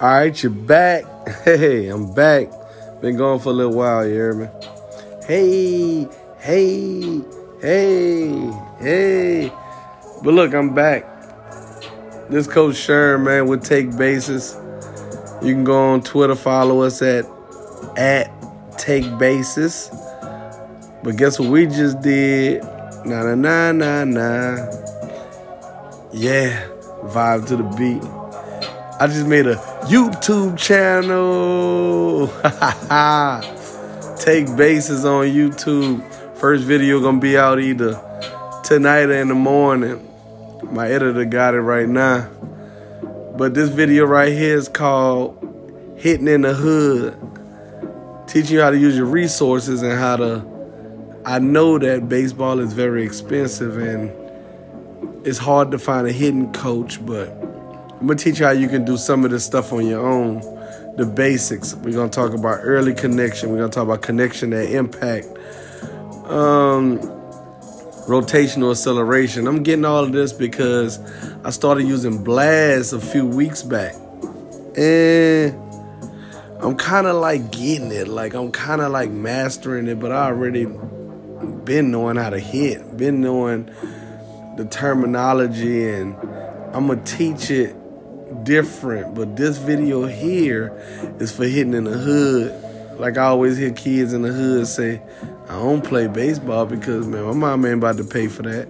All right, you're back. Hey, I'm back. Been gone for a little while, you hear me? Hey, hey, hey, hey. But look, I'm back. This Coach Sherm, man, would take bases. You can go on Twitter, follow us at at take bases. But guess what we just did? Na na na na na. Yeah, vibe to the beat. I just made a YouTube channel. Take bases on YouTube. First video gonna be out either tonight or in the morning. My editor got it right now. But this video right here is called Hitting in the Hood. Teaching you how to use your resources and how to I know that baseball is very expensive and it's hard to find a hidden coach, but I'm gonna teach you how you can do some of this stuff on your own. The basics. We're gonna talk about early connection. We're gonna talk about connection and impact. Um, rotational acceleration. I'm getting all of this because I started using Blast a few weeks back. And I'm kind of like getting it. Like I'm kind of like mastering it, but I already been knowing how to hit, been knowing the terminology and I'm gonna teach it different, but this video here is for hitting in the hood. Like I always hear kids in the hood say, I don't play baseball because man, my mom ain't about to pay for that.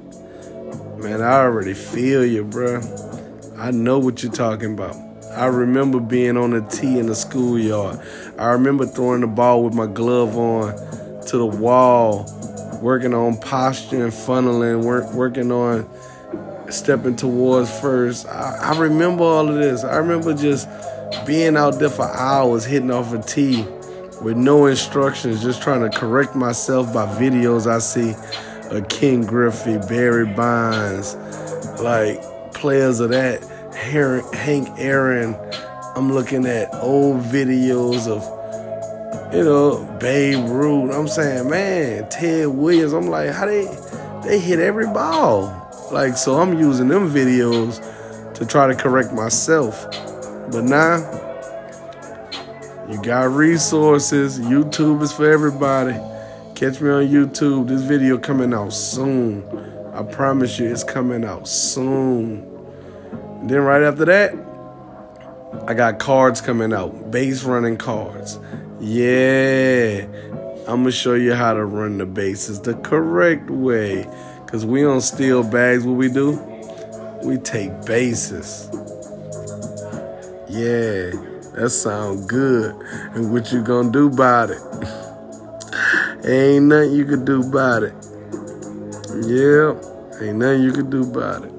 Man, I already feel you, bruh. I know what you're talking about. I remember being on the tee in the schoolyard. I remember throwing the ball with my glove on to the wall, working on posture and funneling, work, working on stepping towards first. I, I, remember all of this. I remember just being out there for hours hitting off a tee with no instructions, just trying to correct myself by videos I see of Ken Griffey, Barry Bonds, like players of that, Hank Aaron. I'm looking at old videos of, you know, Babe Ruth. I'm saying, man, Ted Williams. I'm like, how they they hit every ball. Like, so I'm using them videos to try to correct myself. But now, you got resources. YouTube is for everybody. Catch me on YouTube. This video coming out soon. I promise you, it's coming out soon. And then right after that, I got cards coming out. Base running cards. Yeah. I'm to show you how to run the bases the correct way. Because we don't steal bags. What we do? We take bases. Yeah, that sound good. And what you gonna do about it? ain't nothing you could do about it. Yeah, ain't nothing you could do about it.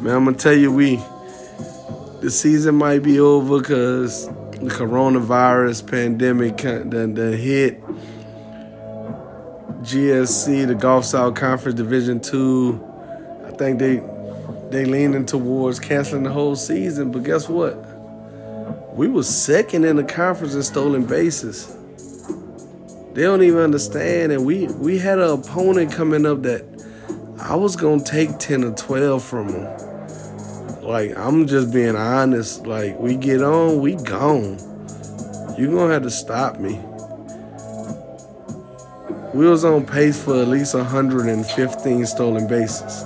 Man, I'm gonna tell you, we the season might be over because the coronavirus pandemic done, done hit GSC, the Gulf South Conference Division Two, I think they they leaning towards canceling the whole season. But guess what? We was second in the conference in stolen bases. They don't even understand, and we we had an opponent coming up that I was gonna take ten or twelve from them. Like I'm just being honest. Like we get on, we gone. You gonna have to stop me we was on pace for at least 115 stolen bases,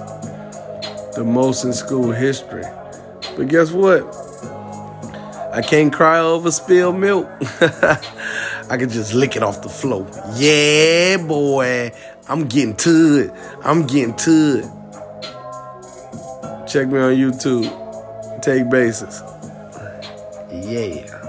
the most in school history. But guess what? I can't cry over spilled milk. I could just lick it off the floor. Yeah, boy. I'm getting to it. I'm getting to it. Check me on YouTube. Take bases. Yeah.